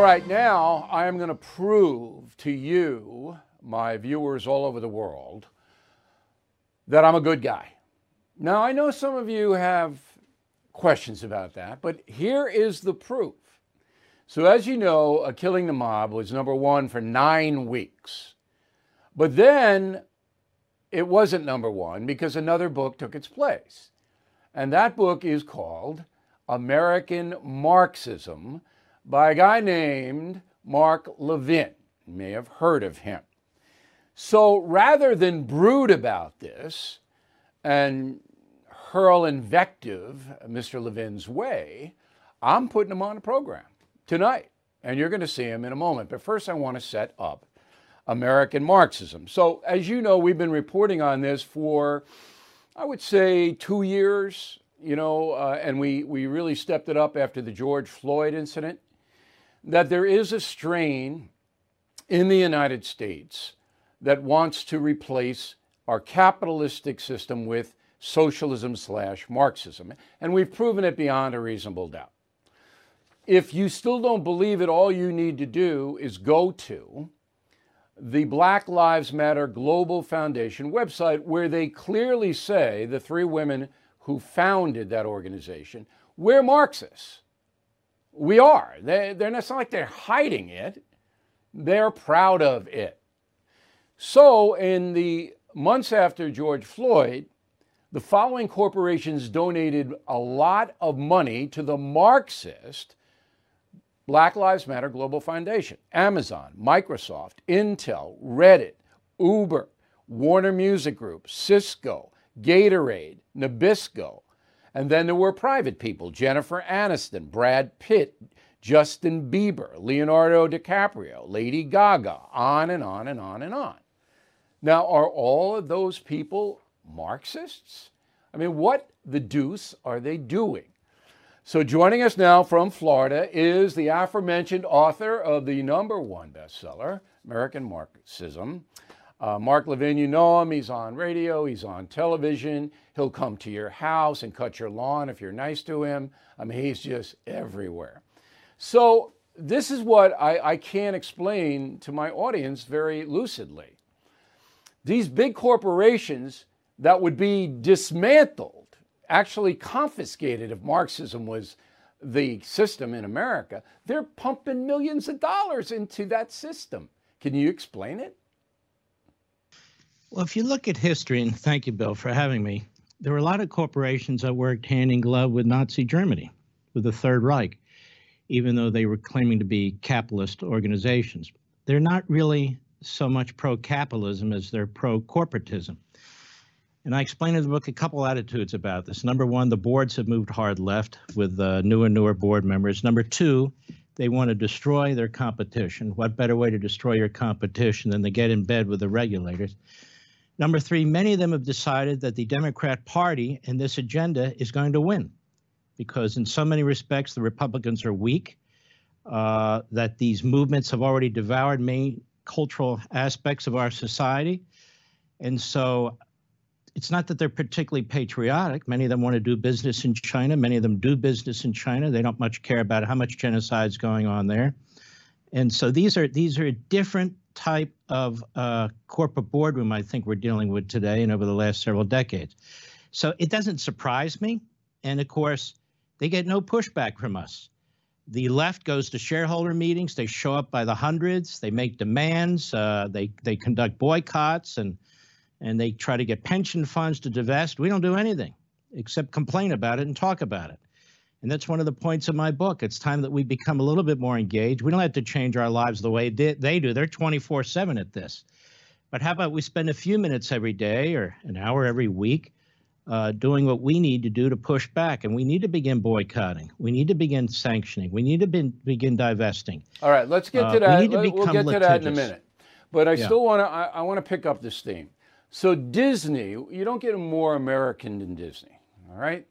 All right, now I am going to prove to you, my viewers all over the world, that I'm a good guy. Now, I know some of you have questions about that, but here is the proof. So, as you know, uh, Killing the Mob was number one for nine weeks. But then it wasn't number one because another book took its place. And that book is called American Marxism by a guy named Mark Levin. You may have heard of him. So rather than brood about this and hurl invective Mr. Levin's way, I'm putting him on a program tonight. And you're going to see him in a moment. But first, I want to set up American Marxism. So, as you know, we've been reporting on this for, I would say, two years, you know, uh, and we, we really stepped it up after the George Floyd incident, that there is a strain in the United States that wants to replace our capitalistic system with socialism slash Marxism. And we've proven it beyond a reasonable doubt. If you still don't believe it, all you need to do is go to the Black Lives Matter Global Foundation website, where they clearly say, the three women who founded that organization, we're Marxists. We are. They, they're, not like they're hiding it, they're proud of it. So, in the months after George Floyd, the following corporations donated a lot of money to the Marxist Black Lives Matter Global Foundation, Amazon, Microsoft, Intel, Reddit, Uber, Warner Music Group, Cisco, Gatorade, Nabisco. And then there were private people Jennifer Aniston, Brad Pitt, Justin Bieber, Leonardo DiCaprio, Lady Gaga, on and on and on and on. Now, are all of those people Marxists? I mean, what the deuce are they doing? So, joining us now from Florida is the aforementioned author of the number one bestseller, American Marxism. Uh, Mark Levin, you know him. He's on radio, he's on television. He'll come to your house and cut your lawn if you're nice to him. I mean, he's just everywhere. So, this is what I, I can't explain to my audience very lucidly. These big corporations that would be dismantled actually confiscated if Marxism was the system in America. They're pumping millions of dollars into that system. Can you explain it? Well, if you look at history, and thank you, Bill, for having me, there were a lot of corporations that worked hand in glove with Nazi Germany, with the Third Reich, even though they were claiming to be capitalist organizations. They're not really so much pro capitalism as they're pro corporatism. And I explain in the book a couple attitudes about this. Number one, the boards have moved hard left with uh, newer and newer board members. Number two, they want to destroy their competition. What better way to destroy your competition than to get in bed with the regulators? Number three, many of them have decided that the Democrat Party and this agenda is going to win because, in so many respects, the Republicans are weak, uh, that these movements have already devoured main cultural aspects of our society. And so it's not that they're particularly patriotic. Many of them want to do business in China. Many of them do business in China. They don't much care about how much genocide is going on there. And so these are these are different type of uh, corporate boardroom I think we're dealing with today and over the last several decades. So it doesn't surprise me. And of course, they get no pushback from us. The left goes to shareholder meetings. They show up by the hundreds. They make demands. Uh, they they conduct boycotts and and they try to get pension funds to divest. We don't do anything except complain about it and talk about it. And that's one of the points of my book. It's time that we become a little bit more engaged. We don't have to change our lives the way they do. They're 24 7 at this. But how about we spend a few minutes every day or an hour every week uh, doing what we need to do to push back? And we need to begin boycotting. We need to begin sanctioning. We need to be, begin divesting. All right, let's get to uh, that. We to we'll get litigious. to that in a minute. But I yeah. still want to. I, I want to pick up this theme. So Disney, you don't get more American than Disney, all right?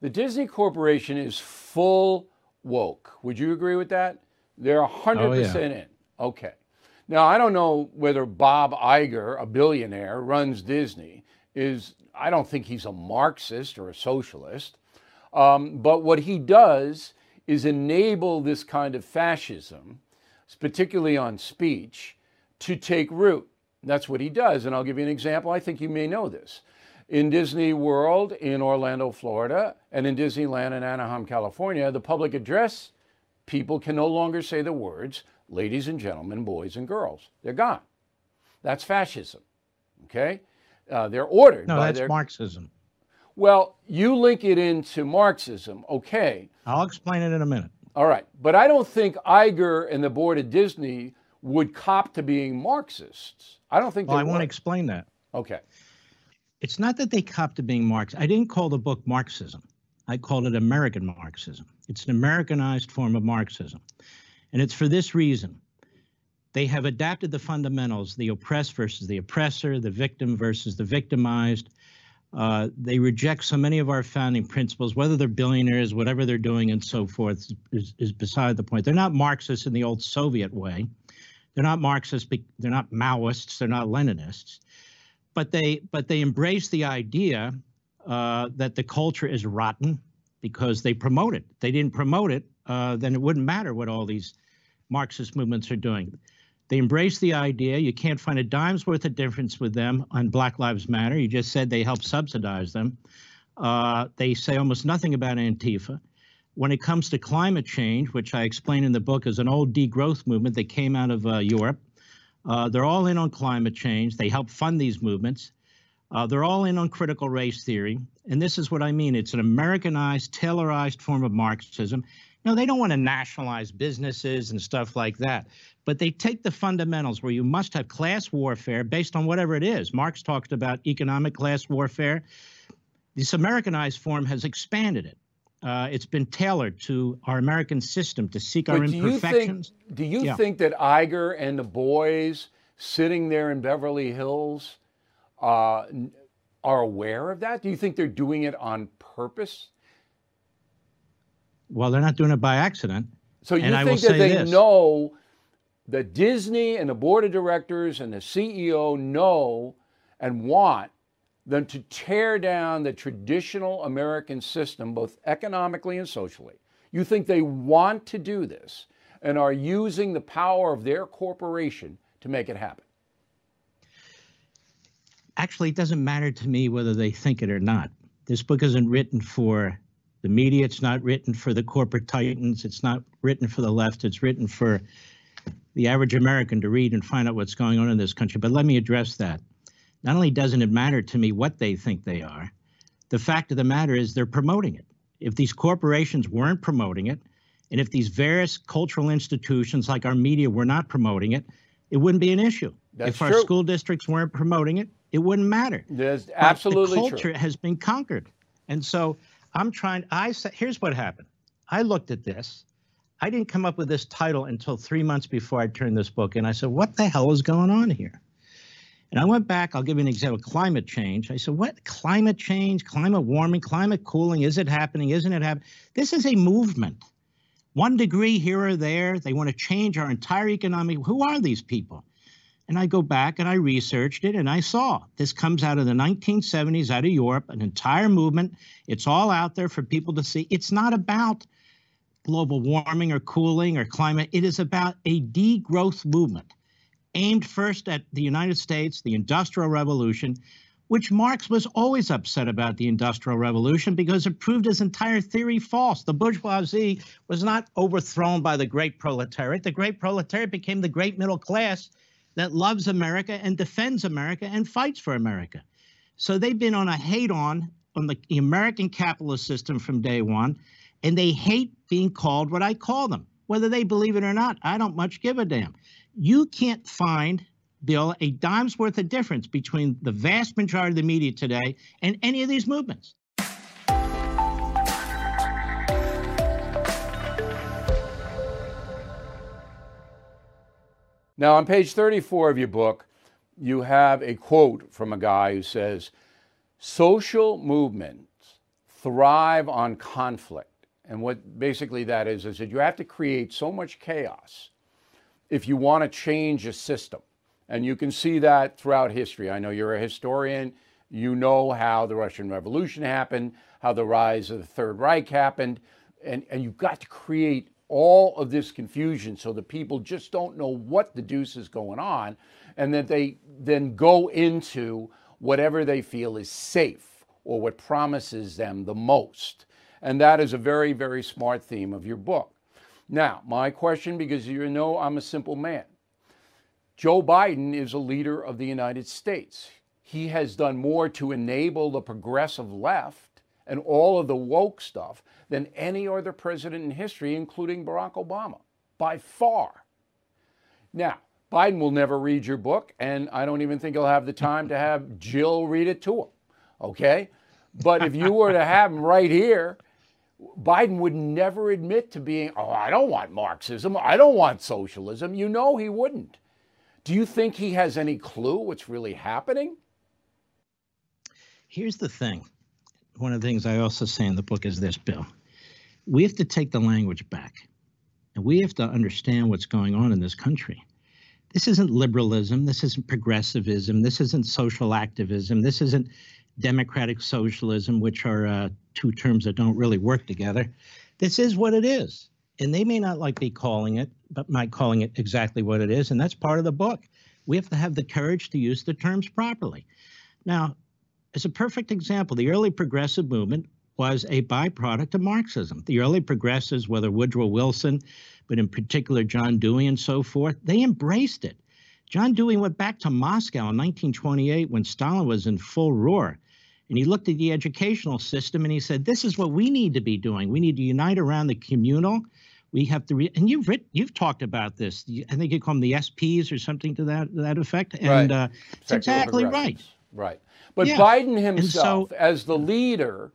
The Disney Corporation is full woke. Would you agree with that? They're 100% oh, yeah. in. Okay. Now, I don't know whether Bob Iger, a billionaire, runs Disney. Is I don't think he's a Marxist or a socialist. Um, but what he does is enable this kind of fascism, particularly on speech, to take root. That's what he does. And I'll give you an example. I think you may know this. In Disney World in Orlando, Florida, and in Disneyland in Anaheim, California, the public address people can no longer say the words, ladies and gentlemen, boys and girls. They're gone. That's fascism. Okay? Uh, they're ordered. No, that's their... Marxism. Well, you link it into Marxism. Okay. I'll explain it in a minute. All right. But I don't think Iger and the board of Disney would cop to being Marxists. I don't think well, I want to explain that. Okay. It's not that they cop to being Marx. I didn't call the book Marxism. I called it American Marxism. It's an Americanized form of Marxism. And it's for this reason. They have adapted the fundamentals the oppressed versus the oppressor, the victim versus the victimized. Uh, they reject so many of our founding principles, whether they're billionaires, whatever they're doing, and so forth, is, is beside the point. They're not Marxists in the old Soviet way. They're not Marxists. They're not Maoists. They're not Leninists. But they but they embrace the idea uh, that the culture is rotten because they promote it. They didn't promote it, uh, then it wouldn't matter what all these Marxist movements are doing. They embrace the idea. You can't find a dime's worth of difference with them on Black Lives Matter. You just said they help subsidize them. Uh, they say almost nothing about Antifa when it comes to climate change, which I explain in the book as an old degrowth movement that came out of uh, Europe, uh, they're all in on climate change. They help fund these movements. Uh, they're all in on critical race theory. And this is what I mean it's an Americanized, Taylorized form of Marxism. No, they don't want to nationalize businesses and stuff like that. But they take the fundamentals where you must have class warfare based on whatever it is. Marx talked about economic class warfare. This Americanized form has expanded it uh, it's been tailored to our American system to seek but our do imperfections. You think, do you yeah. think that Iger and the boys sitting there in Beverly Hills uh, are aware of that? Do you think they're doing it on purpose? Well, they're not doing it by accident. So you and think that they this. know that Disney and the board of directors and the CEO know and want than to tear down the traditional American system, both economically and socially. You think they want to do this and are using the power of their corporation to make it happen? Actually, it doesn't matter to me whether they think it or not. This book isn't written for the media, it's not written for the corporate titans, it's not written for the left, it's written for the average American to read and find out what's going on in this country. But let me address that. Not only doesn't it matter to me what they think they are, the fact of the matter is they're promoting it. If these corporations weren't promoting it, and if these various cultural institutions like our media were not promoting it, it wouldn't be an issue. That's if true. our school districts weren't promoting it, it wouldn't matter. That's absolutely but the culture true. has been conquered. And so I'm trying I said here's what happened. I looked at this. I didn't come up with this title until 3 months before I turned this book And I said, "What the hell is going on here?" And I went back, I'll give you an example climate change. I said, what? Climate change, climate warming, climate cooling, is it happening? Isn't it happening? This is a movement. One degree here or there, they want to change our entire economic. Who are these people? And I go back and I researched it and I saw this comes out of the 1970s, out of Europe, an entire movement. It's all out there for people to see. It's not about global warming or cooling or climate, it is about a degrowth movement aimed first at the United States, the Industrial Revolution, which Marx was always upset about the Industrial Revolution because it proved his entire theory false. The bourgeoisie was not overthrown by the great proletariat. The great proletariat became the great middle class that loves America and defends America and fights for America. So they've been on a hate on on the American capitalist system from day one, and they hate being called what I call them. Whether they believe it or not, I don't much give a damn you can't find, Bill, a dime's worth of difference between the vast majority of the media today and any of these movements. Now, on page 34 of your book, you have a quote from a guy who says, Social movements thrive on conflict. And what basically that is, is that you have to create so much chaos if you want to change a system. And you can see that throughout history. I know you're a historian. You know how the Russian Revolution happened, how the rise of the Third Reich happened. and, and you've got to create all of this confusion so that people just don't know what the deuce is going on and that they then go into whatever they feel is safe or what promises them the most. And that is a very, very smart theme of your book. Now, my question, because you know I'm a simple man Joe Biden is a leader of the United States. He has done more to enable the progressive left and all of the woke stuff than any other president in history, including Barack Obama, by far. Now, Biden will never read your book, and I don't even think he'll have the time to have Jill read it to him. Okay? But if you were to have him right here, Biden would never admit to being, oh, I don't want Marxism. I don't want socialism. You know he wouldn't. Do you think he has any clue what's really happening? Here's the thing. One of the things I also say in the book is this, Bill. We have to take the language back, and we have to understand what's going on in this country. This isn't liberalism. This isn't progressivism. This isn't social activism. This isn't democratic socialism, which are uh, two terms that don't really work together. This is what it is. And they may not like me calling it, but my calling it exactly what it is. And that's part of the book. We have to have the courage to use the terms properly. Now, as a perfect example, the early progressive movement was a byproduct of Marxism. The early progressives, whether Woodrow Wilson, but in particular John Dewey and so forth, they embraced it. John Dewey went back to Moscow in 1928 when Stalin was in full roar. And he looked at the educational system and he said, This is what we need to be doing. We need to unite around the communal. We have to, re-, and you've written, you've talked about this. I think you call them the SPs or something to that that effect. And right. uh, it's exactly right. Right. But yeah. Biden himself, so, as the leader,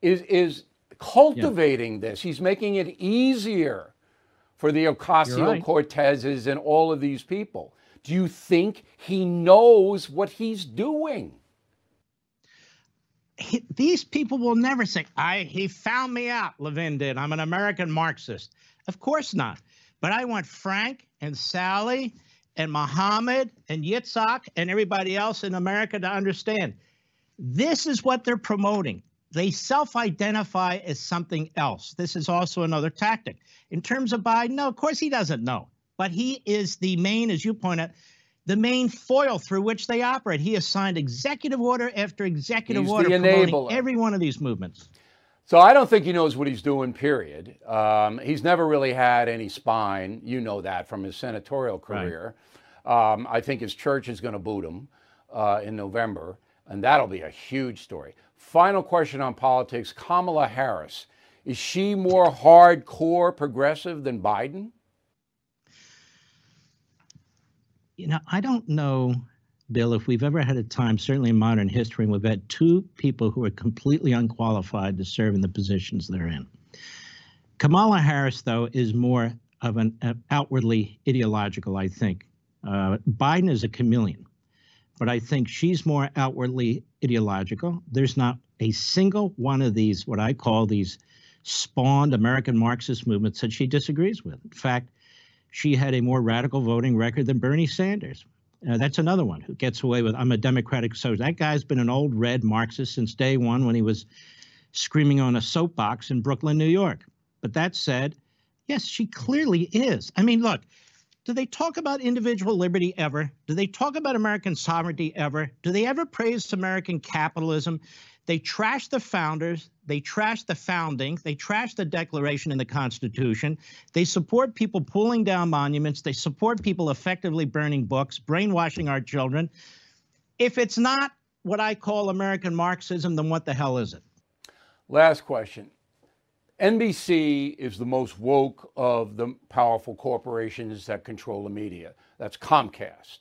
is is cultivating yeah. this. He's making it easier for the Ocasio Cortezes right. and all of these people. Do you think he knows what he's doing? He, these people will never say, "I he found me out." Levin did. I'm an American Marxist. Of course not. But I want Frank and Sally and Mohammed and Yitzhak and everybody else in America to understand. This is what they're promoting. They self-identify as something else. This is also another tactic. In terms of Biden, no, of course he doesn't know. But he is the main, as you point out, the main foil through which they operate. He has signed executive order after executive he's order promoting every one of these movements. So I don't think he knows what he's doing. Period. Um, he's never really had any spine. You know that from his senatorial career. Right. Um, I think his church is going to boot him uh, in November, and that'll be a huge story. Final question on politics: Kamala Harris is she more hardcore progressive than Biden? You know, I don't know, Bill, if we've ever had a time, certainly in modern history, we've had two people who are completely unqualified to serve in the positions they're in. Kamala Harris, though, is more of an uh, outwardly ideological, I think. Uh, Biden is a chameleon, but I think she's more outwardly ideological. There's not a single one of these, what I call these spawned American Marxist movements, that she disagrees with. In fact, she had a more radical voting record than Bernie Sanders. Uh, that's another one who gets away with, I'm a Democratic socialist. That guy's been an old red Marxist since day one when he was screaming on a soapbox in Brooklyn, New York. But that said, yes, she clearly is. I mean, look, do they talk about individual liberty ever? Do they talk about American sovereignty ever? Do they ever praise American capitalism? They trash the founders. They trash the founding. They trash the Declaration and the Constitution. They support people pulling down monuments. They support people effectively burning books, brainwashing our children. If it's not what I call American Marxism, then what the hell is it? Last question. NBC is the most woke of the powerful corporations that control the media. That's Comcast.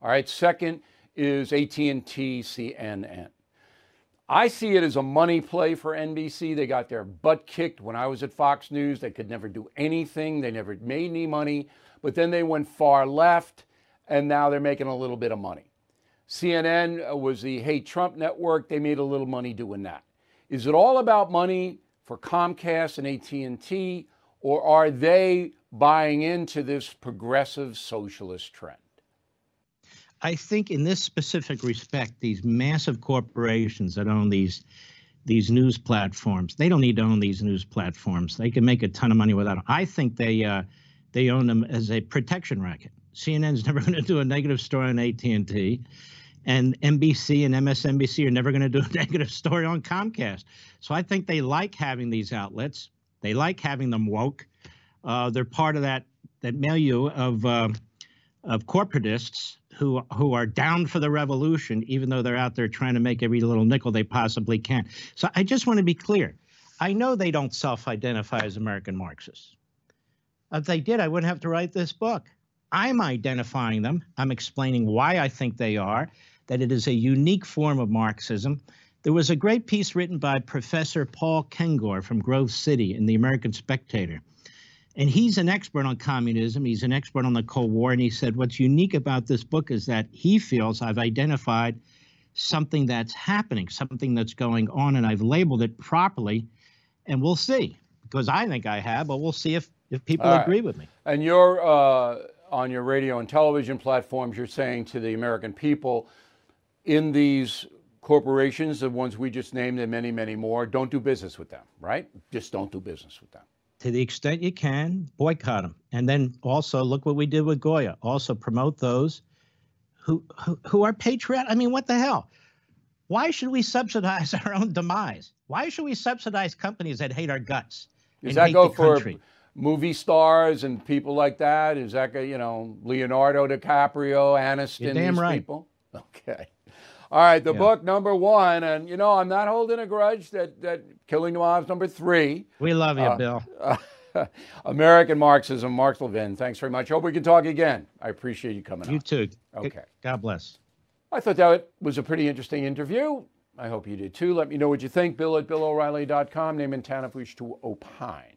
All right. Second is AT&T, CNN. I see it as a money play for NBC. They got their butt kicked when I was at Fox News. They could never do anything, they never made any money. But then they went far left, and now they're making a little bit of money. CNN was the Hate Trump network. They made a little money doing that. Is it all about money for Comcast and AT&T, or are they buying into this progressive socialist trend? I think in this specific respect, these massive corporations that own these these news platforms. They don't need to own these news platforms. They can make a ton of money without them. I think they uh, they own them as a protection racket. CNN's never going to do a negative story on AT&T, and NBC and MSNBC are never going to do a negative story on Comcast. So I think they like having these outlets. They like having them woke. Uh, they're part of that that milieu of uh, of corporatists who who are down for the revolution, even though they're out there trying to make every little nickel they possibly can. So I just want to be clear. I know they don't self-identify as American Marxists. If they did, I wouldn't have to write this book. I'm identifying them. I'm explaining why I think they are, that it is a unique form of Marxism. There was a great piece written by Professor Paul Kengor from Grove City in the American Spectator and he's an expert on communism. He's an expert on the Cold War. And he said, What's unique about this book is that he feels I've identified something that's happening, something that's going on, and I've labeled it properly. And we'll see, because I think I have, but we'll see if, if people right. agree with me. And you're uh, on your radio and television platforms, you're saying to the American people in these corporations, the ones we just named, and many, many more, don't do business with them, right? Just don't do business with them to the extent you can, boycott them. And then also look what we did with Goya. Also promote those who who, who are patriotic. I mean, what the hell? Why should we subsidize our own demise? Why should we subsidize companies that hate our guts? Does that go for movie stars and people like that? Is that you know Leonardo DiCaprio, Aniston, You're damn these right. people? Okay. All right, the yeah. book number one, and you know I'm not holding a grudge that that Killing the Mob's number three. We love you, uh, Bill. Uh, American Marxism, Mark Levin. Thanks very much. Hope we can talk again. I appreciate you coming. On. You on. too. Okay. God bless. I thought that was a pretty interesting interview. I hope you did too. Let me know what you think. Bill at BillO'Reilly.com. Name and town if wish to opine.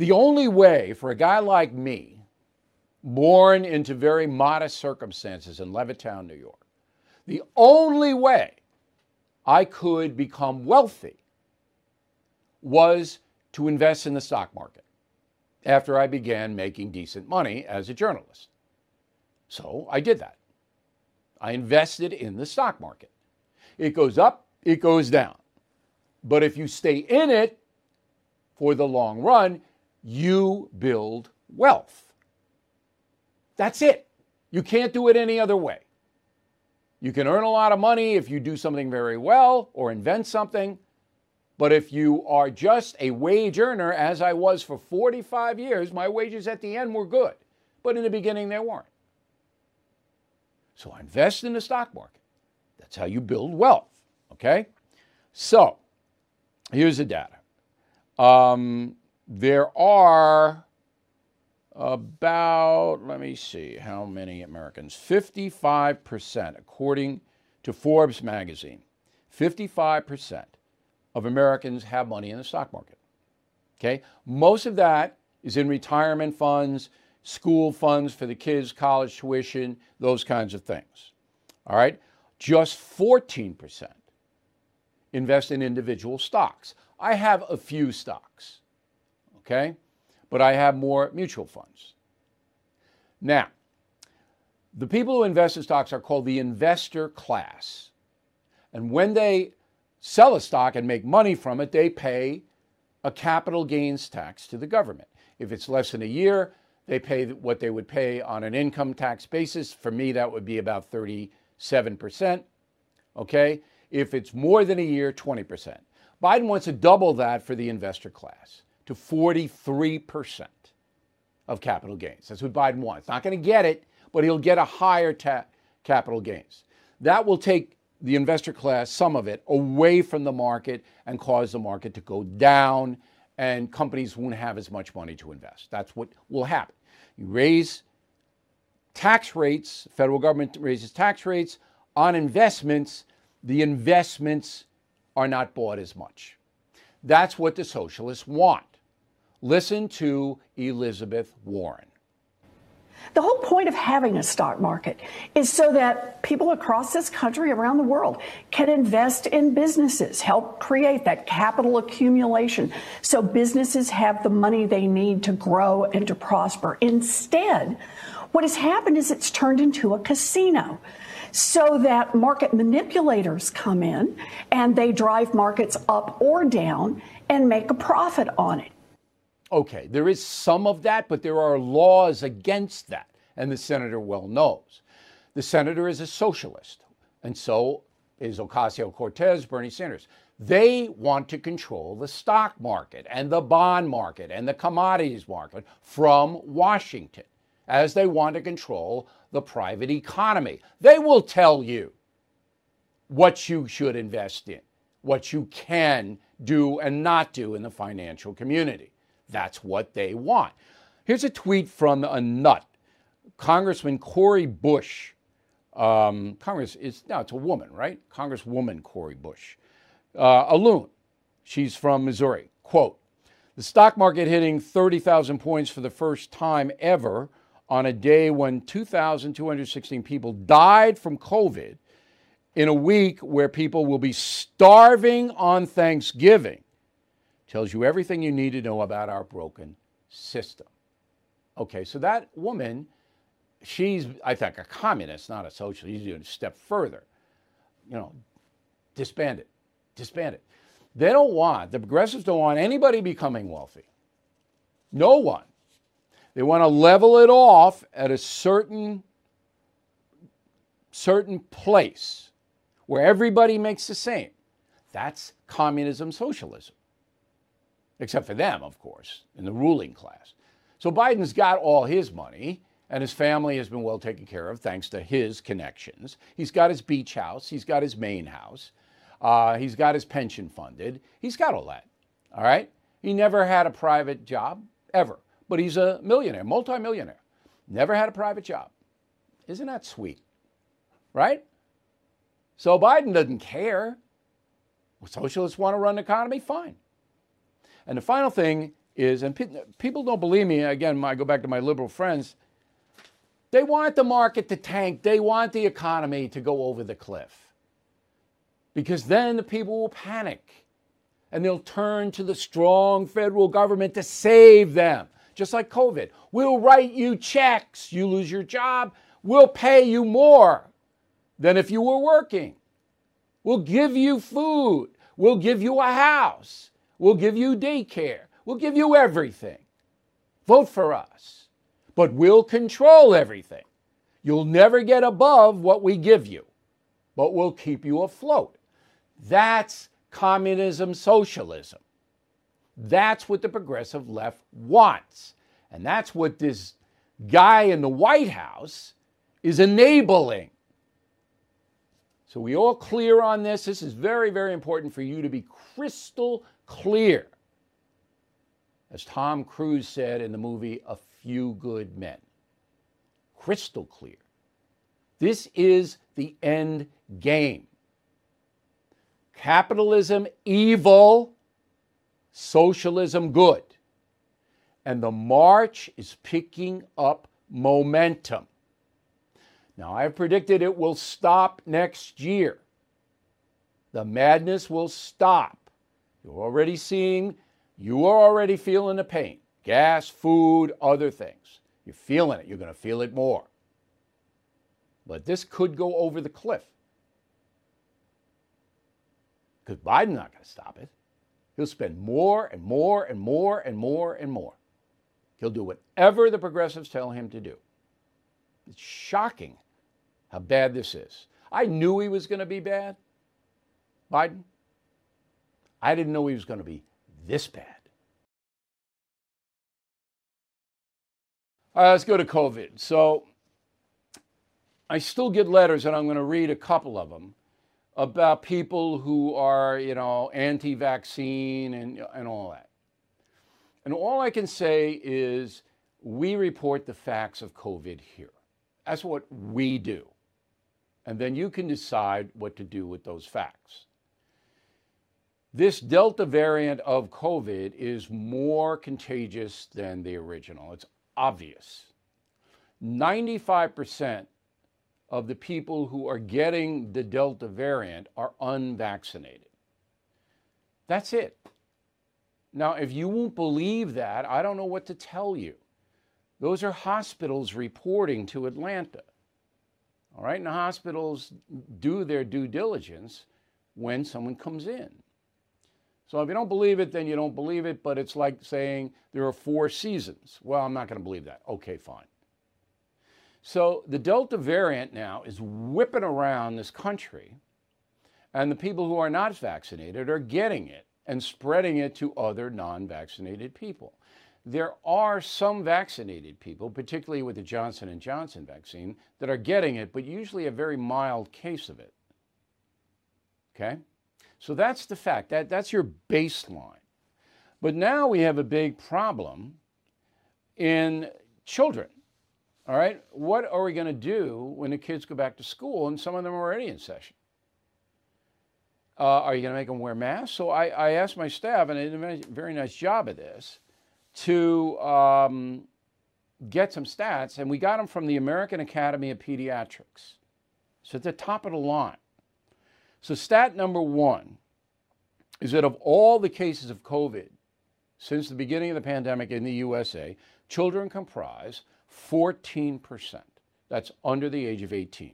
The only way for a guy like me, born into very modest circumstances in Levittown, New York, the only way I could become wealthy was to invest in the stock market after I began making decent money as a journalist. So I did that. I invested in the stock market. It goes up, it goes down. But if you stay in it for the long run, you build wealth. That's it. You can't do it any other way. You can earn a lot of money if you do something very well or invent something. But if you are just a wage earner, as I was for 45 years, my wages at the end were good. But in the beginning, they weren't. So I invest in the stock market. That's how you build wealth. Okay? So here's the data. Um, there are about, let me see, how many Americans? 55%, according to Forbes magazine, 55% of Americans have money in the stock market. Okay? Most of that is in retirement funds, school funds for the kids, college tuition, those kinds of things. All right? Just 14% invest in individual stocks. I have a few stocks okay? But I have more mutual funds. Now, the people who invest in stocks are called the investor class. And when they sell a stock and make money from it, they pay a capital gains tax to the government. If it's less than a year, they pay what they would pay on an income tax basis. For me, that would be about 37%. Okay? If it's more than a year, 20%. Biden wants to double that for the investor class to 43% of capital gains. That's what Biden wants. Not going to get it, but he'll get a higher ta- capital gains. That will take the investor class, some of it, away from the market and cause the market to go down, and companies won't have as much money to invest. That's what will happen. You raise tax rates, federal government raises tax rates on investments, the investments are not bought as much. That's what the socialists want. Listen to Elizabeth Warren. The whole point of having a stock market is so that people across this country, around the world, can invest in businesses, help create that capital accumulation so businesses have the money they need to grow and to prosper. Instead, what has happened is it's turned into a casino so that market manipulators come in and they drive markets up or down and make a profit on it. Okay, there is some of that, but there are laws against that, and the senator well knows. The senator is a socialist, and so is Ocasio Cortez, Bernie Sanders. They want to control the stock market and the bond market and the commodities market from Washington as they want to control the private economy. They will tell you what you should invest in, what you can do and not do in the financial community. That's what they want. Here's a tweet from a nut, Congressman Cori Bush. Um, Congress is now it's a woman, right? Congresswoman Cori Bush, uh, a loon. She's from Missouri. Quote: The stock market hitting 30,000 points for the first time ever on a day when 2,216 people died from COVID in a week where people will be starving on Thanksgiving tells you everything you need to know about our broken system. Okay, so that woman, she's, I think, a communist, not a socialist. She's doing a step further. You know, disband it, disband it. They don't want, the progressives don't want anybody becoming wealthy. No one. They want to level it off at a certain certain place where everybody makes the same. That's communism socialism. Except for them, of course, in the ruling class. So Biden's got all his money, and his family has been well taken care of thanks to his connections. He's got his beach house, he's got his main house, uh, he's got his pension funded, he's got all that. All right? He never had a private job, ever but he's a millionaire, multimillionaire. Never had a private job. Isn't that sweet? Right? So Biden doesn't care. Socialists want to run the economy? Fine. And the final thing is, and pe- people don't believe me, again, I go back to my liberal friends, they want the market to tank. They want the economy to go over the cliff. Because then the people will panic and they'll turn to the strong federal government to save them just like COVID. We'll write you checks. You lose your job, we'll pay you more than if you were working. We'll give you food. We'll give you a house. We'll give you daycare. We'll give you everything. Vote for us. But we'll control everything. You'll never get above what we give you, but we'll keep you afloat. That's communism socialism. That's what the progressive left wants. And that's what this guy in the White House is enabling. So, we all clear on this? This is very, very important for you to be crystal clear. As Tom Cruise said in the movie A Few Good Men. Crystal clear. This is the end game. Capitalism evil, socialism good. And the march is picking up momentum. Now, I've predicted it will stop next year. The madness will stop. You're already seeing, you are already feeling the pain gas, food, other things. You're feeling it. You're going to feel it more. But this could go over the cliff. Because Biden's not going to stop it. He'll spend more and more and more and more and more. He'll do whatever the progressives tell him to do. It's shocking how bad this is. I knew he was going to be bad. Biden, I didn't know he was going to be this bad. All right, let's go to COVID. So I still get letters, and I'm going to read a couple of them about people who are, you know, anti-vaccine and, and all that. And all I can say is we report the facts of COVID here. That's what we do. And then you can decide what to do with those facts. This Delta variant of COVID is more contagious than the original. It's obvious. 95% of the people who are getting the Delta variant are unvaccinated. That's it. Now, if you won't believe that, I don't know what to tell you. Those are hospitals reporting to Atlanta. All right, and the hospitals do their due diligence when someone comes in. So if you don't believe it, then you don't believe it, but it's like saying there are four seasons. Well, I'm not going to believe that. Okay, fine. So the Delta variant now is whipping around this country, and the people who are not vaccinated are getting it and spreading it to other non vaccinated people. There are some vaccinated people, particularly with the Johnson & Johnson vaccine, that are getting it, but usually a very mild case of it. Okay? So that's the fact. That, that's your baseline. But now we have a big problem in children. All right? What are we going to do when the kids go back to school and some of them are already in session? Uh, are you going to make them wear masks? So I, I asked my staff, and they did a very nice job of this, to um, get some stats, and we got them from the American Academy of Pediatrics. So at the top of the line. So, stat number one is that of all the cases of COVID since the beginning of the pandemic in the USA, children comprise 14%. That's under the age of 18.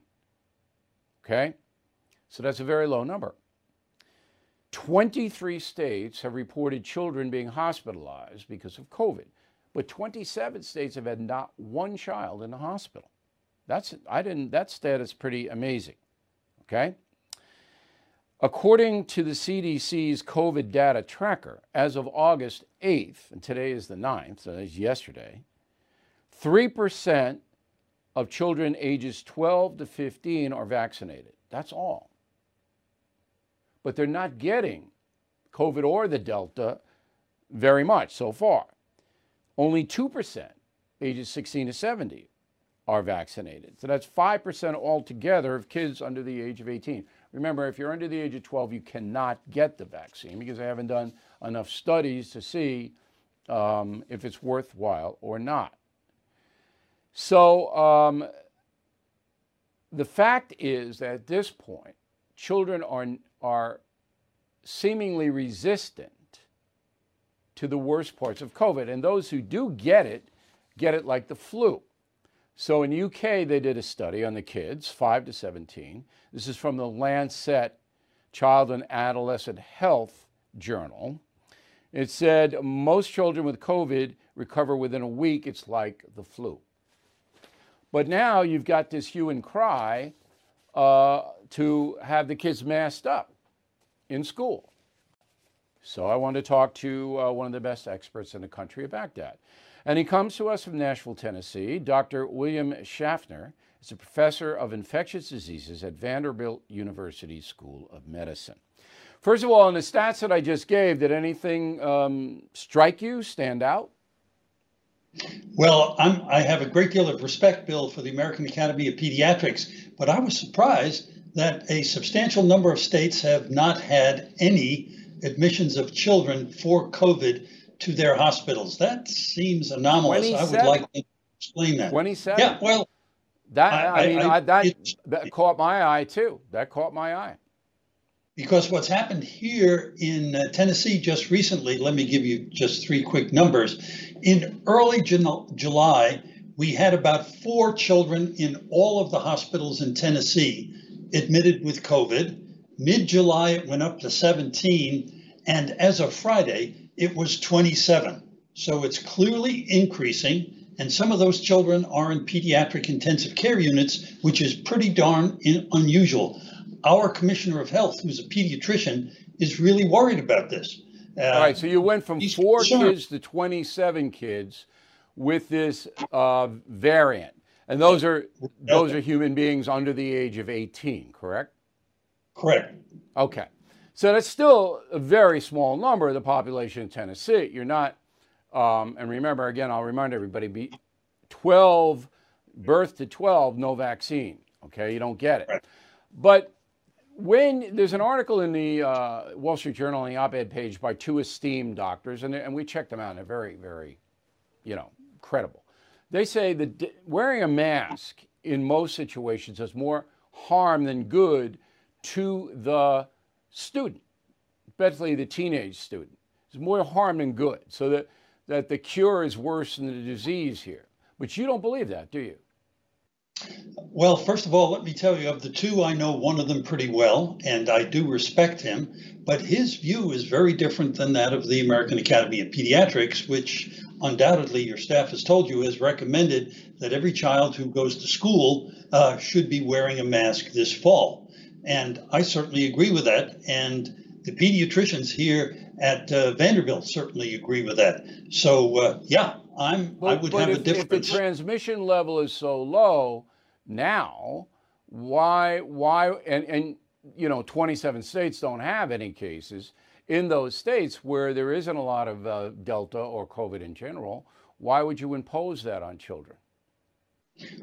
Okay? So that's a very low number. 23 states have reported children being hospitalized because of COVID, but 27 states have had not one child in the hospital. That's I didn't that stat is pretty amazing. Okay? According to the CDC's COVID data tracker, as of August 8th, and today is the 9th, so that's yesterday, 3% of children ages 12 to 15 are vaccinated. That's all. But they're not getting COVID or the Delta very much so far. Only 2% ages 16 to 70 are vaccinated. So that's 5% altogether of kids under the age of 18. Remember, if you're under the age of 12, you cannot get the vaccine because they haven't done enough studies to see um, if it's worthwhile or not. So um, the fact is that at this point, children are, are seemingly resistant to the worst parts of COVID. And those who do get it, get it like the flu. So in UK, they did a study on the kids, 5 to 17. This is from the Lancet Child and Adolescent Health Journal. It said most children with COVID recover within a week. It's like the flu. But now you've got this hue and cry uh, to have the kids masked up in school. So I want to talk to uh, one of the best experts in the country about that. And he comes to us from Nashville, Tennessee. Dr. William Schaffner is a professor of infectious diseases at Vanderbilt University School of Medicine. First of all, in the stats that I just gave, did anything um, strike you, stand out? Well, I'm, i have a great deal of respect, Bill, for the American Academy of Pediatrics, but I was surprised that a substantial number of states have not had any admissions of children for COVID to their hospitals. That seems anomalous. I would like to explain that. 27? Yeah, well, that I, I mean I, I, that, that caught my eye too. That caught my eye. Because what's happened here in uh, Tennessee just recently, let me give you just three quick numbers. In early July, we had about four children in all of the hospitals in Tennessee admitted with COVID. Mid July, it went up to 17. And as of Friday, it was 27. So it's clearly increasing. And some of those children are in pediatric intensive care units, which is pretty darn in, unusual. our commissioner of health, who's a pediatrician, is really worried about this. Uh, All right, so you went from four concerned. kids to 27 kids with this uh, variant, and those are those are human beings under the age of 18, correct? Correct. Okay, so that's still a very small number of the population in Tennessee. You're not, um, and remember again, I'll remind everybody: be 12 birth to 12, no vaccine. Okay, you don't get it. Right. But when there's an article in the uh, Wall Street Journal on the op-ed page by two esteemed doctors, and, and we checked them out, and they're very, very, you know, credible. They say that wearing a mask in most situations does more harm than good to the student, especially the teenage student. It's more harm than good. So that, that the cure is worse than the disease here. But you don't believe that, do you? Well, first of all, let me tell you of the two, I know one of them pretty well, and I do respect him. But his view is very different than that of the American Academy of Pediatrics, which undoubtedly your staff has told you has recommended that every child who goes to school uh, should be wearing a mask this fall. And I certainly agree with that. And the pediatricians here at uh, Vanderbilt certainly agree with that. So, uh, yeah, I'm, but, I would have if, a difference. If the transmission level is so low now, why, why, and, and, you know, 27 states don't have any cases. In those states where there isn't a lot of uh, Delta or COVID in general, why would you impose that on children?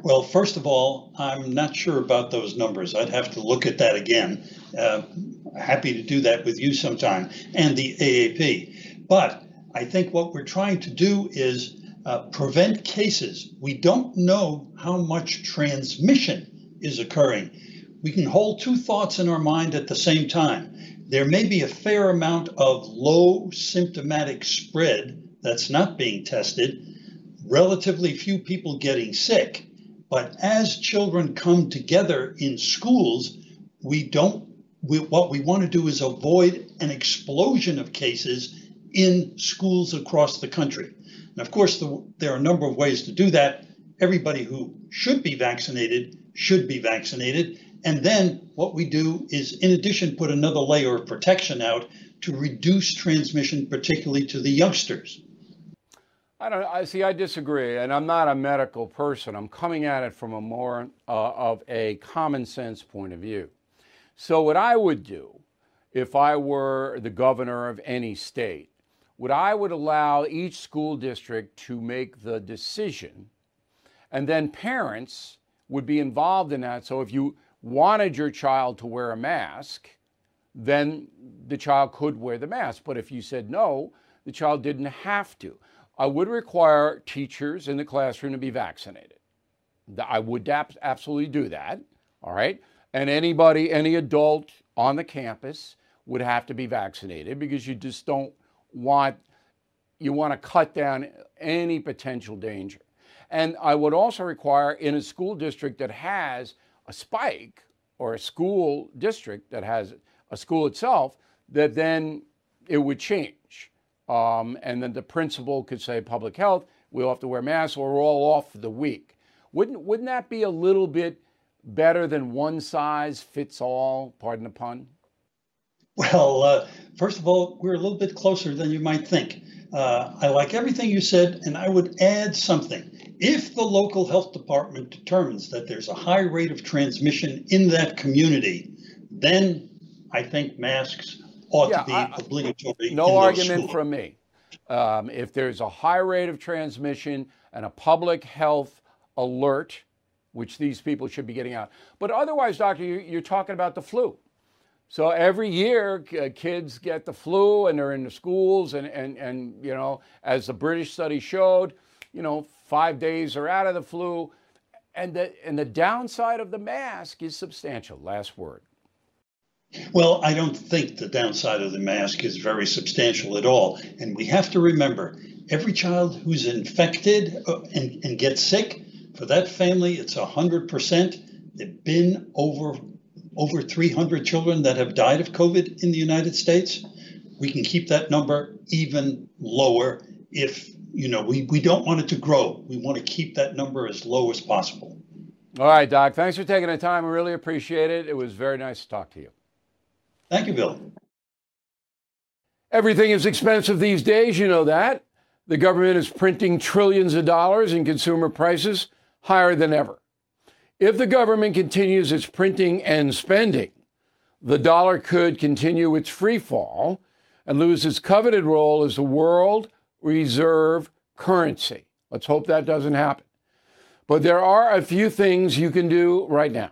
Well, first of all, I'm not sure about those numbers. I'd have to look at that again. Uh, happy to do that with you sometime and the AAP. But I think what we're trying to do is uh, prevent cases. We don't know how much transmission is occurring. We can hold two thoughts in our mind at the same time. There may be a fair amount of low symptomatic spread that's not being tested, relatively few people getting sick. But as children come together in schools, we don't, we, what we want to do is avoid an explosion of cases in schools across the country. And of course, the, there are a number of ways to do that. Everybody who should be vaccinated should be vaccinated. And then what we do is, in addition, put another layer of protection out to reduce transmission, particularly to the youngsters. I don't. I see. I disagree, and I'm not a medical person. I'm coming at it from a more uh, of a common sense point of view. So, what I would do, if I were the governor of any state, would I would allow each school district to make the decision, and then parents would be involved in that. So if you wanted your child to wear a mask, then the child could wear the mask. But if you said no, the child didn't have to. I would require teachers in the classroom to be vaccinated. I would absolutely do that. All right. And anybody, any adult on the campus would have to be vaccinated because you just don't want you want to cut down any potential danger. And I would also require in a school district that has a spike or a school district that has a school itself, that then it would change. Um, and then the principal could say, public health, we'll have to wear masks or we're all off for the week. Wouldn't, wouldn't that be a little bit better than one size fits all, pardon the pun? Well, uh, first of all, we're a little bit closer than you might think. Uh, I like everything you said, and I would add something. If the local health department determines that there's a high rate of transmission in that community, then I think masks ought yeah, to be I, obligatory. No argument from me. Um, if there's a high rate of transmission and a public health alert, which these people should be getting out. But otherwise, doctor, you're talking about the flu. So every year, uh, kids get the flu and they're in the schools, and, and, and you know, as the British study showed, you know, five days are out of the flu. And the, and the downside of the mask is substantial. Last word. Well, I don't think the downside of the mask is very substantial at all. And we have to remember every child who's infected uh, and, and gets sick, for that family, it's 100%. There have been over over 300 children that have died of COVID in the United States. We can keep that number even lower if, you know, we, we don't want it to grow. We want to keep that number as low as possible. All right, Doc. Thanks for taking the time. I really appreciate it. It was very nice to talk to you. Thank you, Bill. Everything is expensive these days, you know that. The government is printing trillions of dollars and consumer prices higher than ever. If the government continues its printing and spending, the dollar could continue its free fall and lose its coveted role as the world reserve currency. Let's hope that doesn't happen. But there are a few things you can do right now.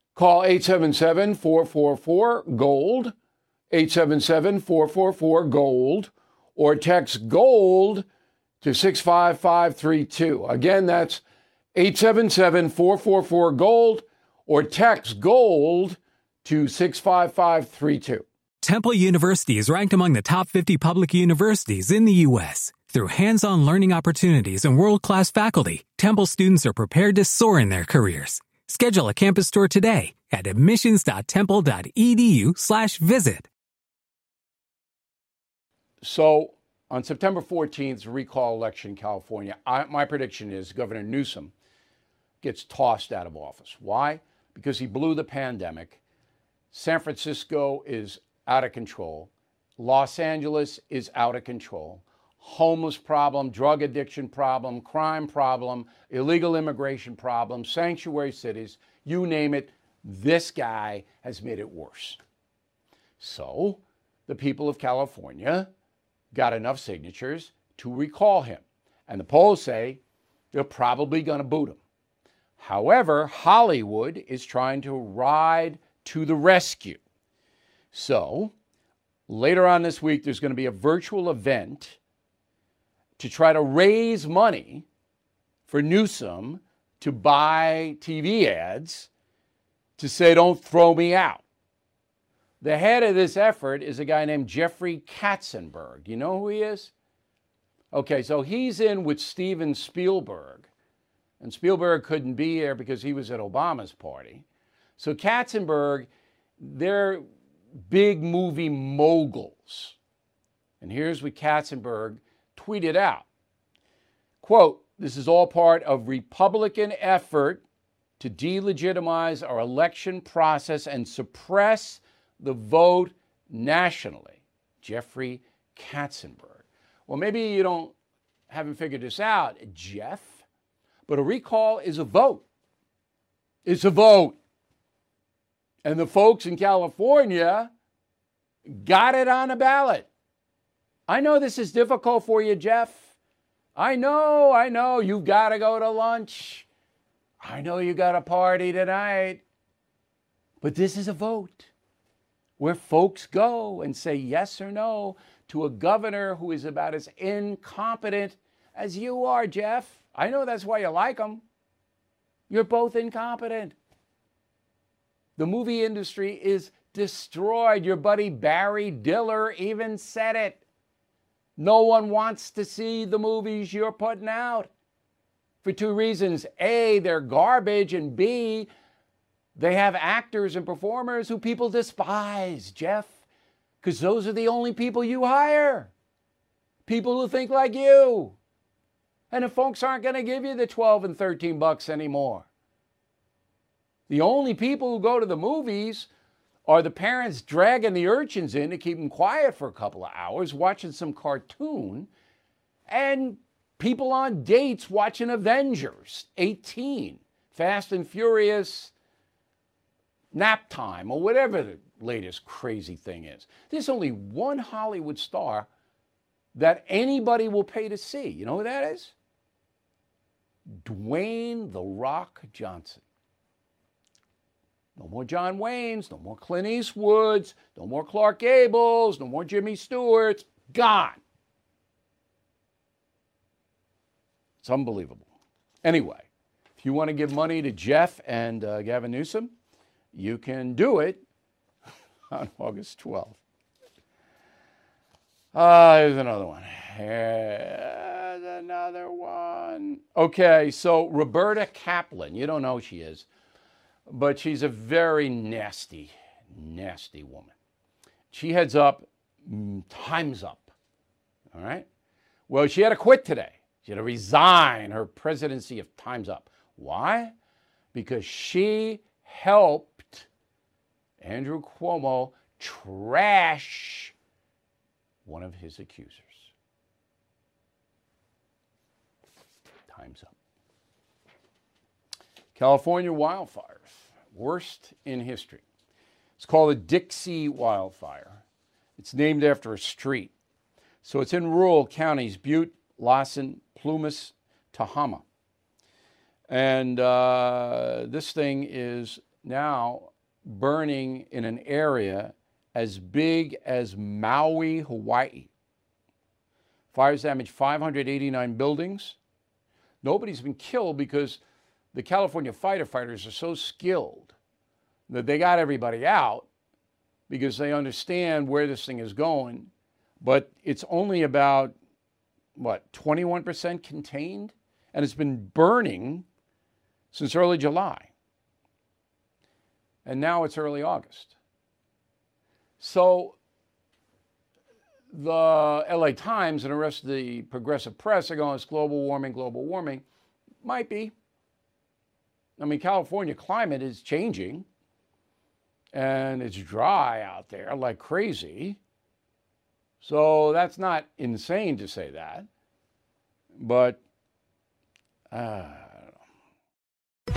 Call 877 444 GOLD 877 444 GOLD or text GOLD to 65532. Again, that's 877 444 GOLD or text GOLD to 65532. Temple University is ranked among the top 50 public universities in the U.S. Through hands on learning opportunities and world class faculty, Temple students are prepared to soar in their careers. Schedule a campus tour today at admissions.temple.edu/slash visit. So on September 14th, recall election in California, I, my prediction is Governor Newsom gets tossed out of office. Why? Because he blew the pandemic. San Francisco is out of control. Los Angeles is out of control. Homeless problem, drug addiction problem, crime problem, illegal immigration problem, sanctuary cities, you name it, this guy has made it worse. So, the people of California got enough signatures to recall him. And the polls say they're probably going to boot him. However, Hollywood is trying to ride to the rescue. So, later on this week, there's going to be a virtual event to try to raise money for Newsom to buy TV ads to say, don't throw me out. The head of this effort is a guy named Jeffrey Katzenberg. You know who he is? Okay, so he's in with Steven Spielberg, and Spielberg couldn't be there because he was at Obama's party. So Katzenberg, they're big movie moguls. And here's what Katzenberg tweeted out. Quote, this is all part of Republican effort to delegitimize our election process and suppress the vote nationally. Jeffrey Katzenberg. Well, maybe you don't haven't figured this out, Jeff, but a recall is a vote. It's a vote. And the folks in California got it on a ballot. I know this is difficult for you, Jeff. I know, I know, you've got to go to lunch. I know you got a party tonight. But this is a vote where folks go and say yes or no to a governor who is about as incompetent as you are, Jeff. I know that's why you like him. You're both incompetent. The movie industry is destroyed. Your buddy Barry Diller even said it. No one wants to see the movies you're putting out for two reasons. A, they're garbage, and B, they have actors and performers who people despise, Jeff, because those are the only people you hire. People who think like you. And the folks aren't going to give you the 12 and 13 bucks anymore. The only people who go to the movies are the parents dragging the urchins in to keep them quiet for a couple of hours, watching some cartoon, and people on dates watching Avengers 18, Fast and Furious nap time, or whatever the latest crazy thing is. There's only one Hollywood star that anybody will pay to see. You know who that is? Dwayne The Rock Johnson. No more John Waynes, no more Clint Eastwoods, no more Clark Gables, no more Jimmy Stewart's. Gone. It's unbelievable. Anyway, If you want to give money to Jeff and uh, Gavin Newsom, you can do it on August 12th. Uh, here's another one. Here's another one. Okay, so Roberta Kaplan, you don't know who she is, but she's a very nasty, nasty woman. She heads up mm, Time's Up. All right? Well, she had to quit today. She had to resign her presidency of Time's Up. Why? Because she helped Andrew Cuomo trash one of his accusers. Time's up. California wildfires, worst in history. It's called the Dixie Wildfire. It's named after a street. So it's in rural counties Butte, Lassen, Plumas, Tehama. And uh, this thing is now burning in an area as big as Maui, Hawaii. Fires damaged 589 buildings. Nobody's been killed because the California fighter fighters are so skilled that they got everybody out because they understand where this thing is going. But it's only about, what, 21% contained? And it's been burning since early July. And now it's early August. So the LA Times and the rest of the progressive press are going, it's global warming, global warming. Might be. I mean, California climate is changing and it's dry out there like crazy. So that's not insane to say that. But uh,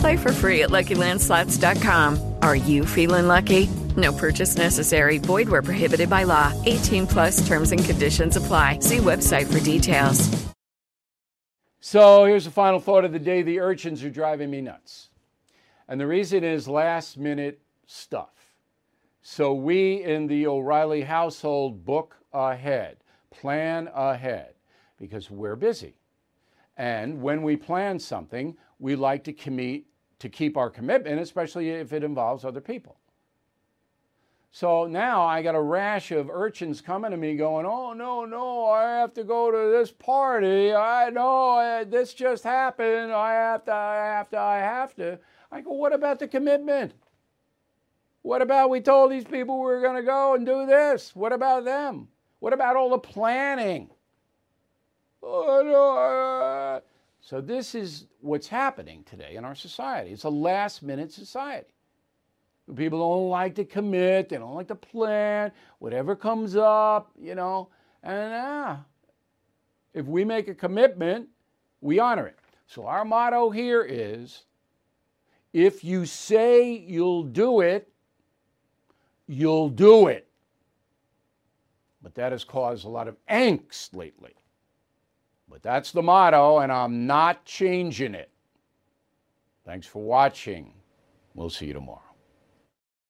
Play for free at LuckyLandSlots.com. Are you feeling lucky? No purchase necessary. Void where prohibited by law. 18 plus terms and conditions apply. See website for details. So here's the final thought of the day the urchins are driving me nuts. And the reason is last minute stuff. So we in the O'Reilly household book ahead, plan ahead, because we're busy. And when we plan something, we like to commit to keep our commitment, especially if it involves other people. So now I got a rash of urchins coming to me going, oh, no, no, I have to go to this party. I know this just happened. I have to, I have to, I have to. I go, what about the commitment? What about we told these people we were going to go and do this? What about them? What about all the planning? Oh, no. So, this is what's happening today in our society. It's a last minute society. People don't like to commit, they don't like to plan, whatever comes up, you know. And uh, if we make a commitment, we honor it. So our motto here is if you say you'll do it, you'll do it. But that has caused a lot of angst lately. But that's the motto, and I'm not changing it. Thanks for watching. We'll see you tomorrow.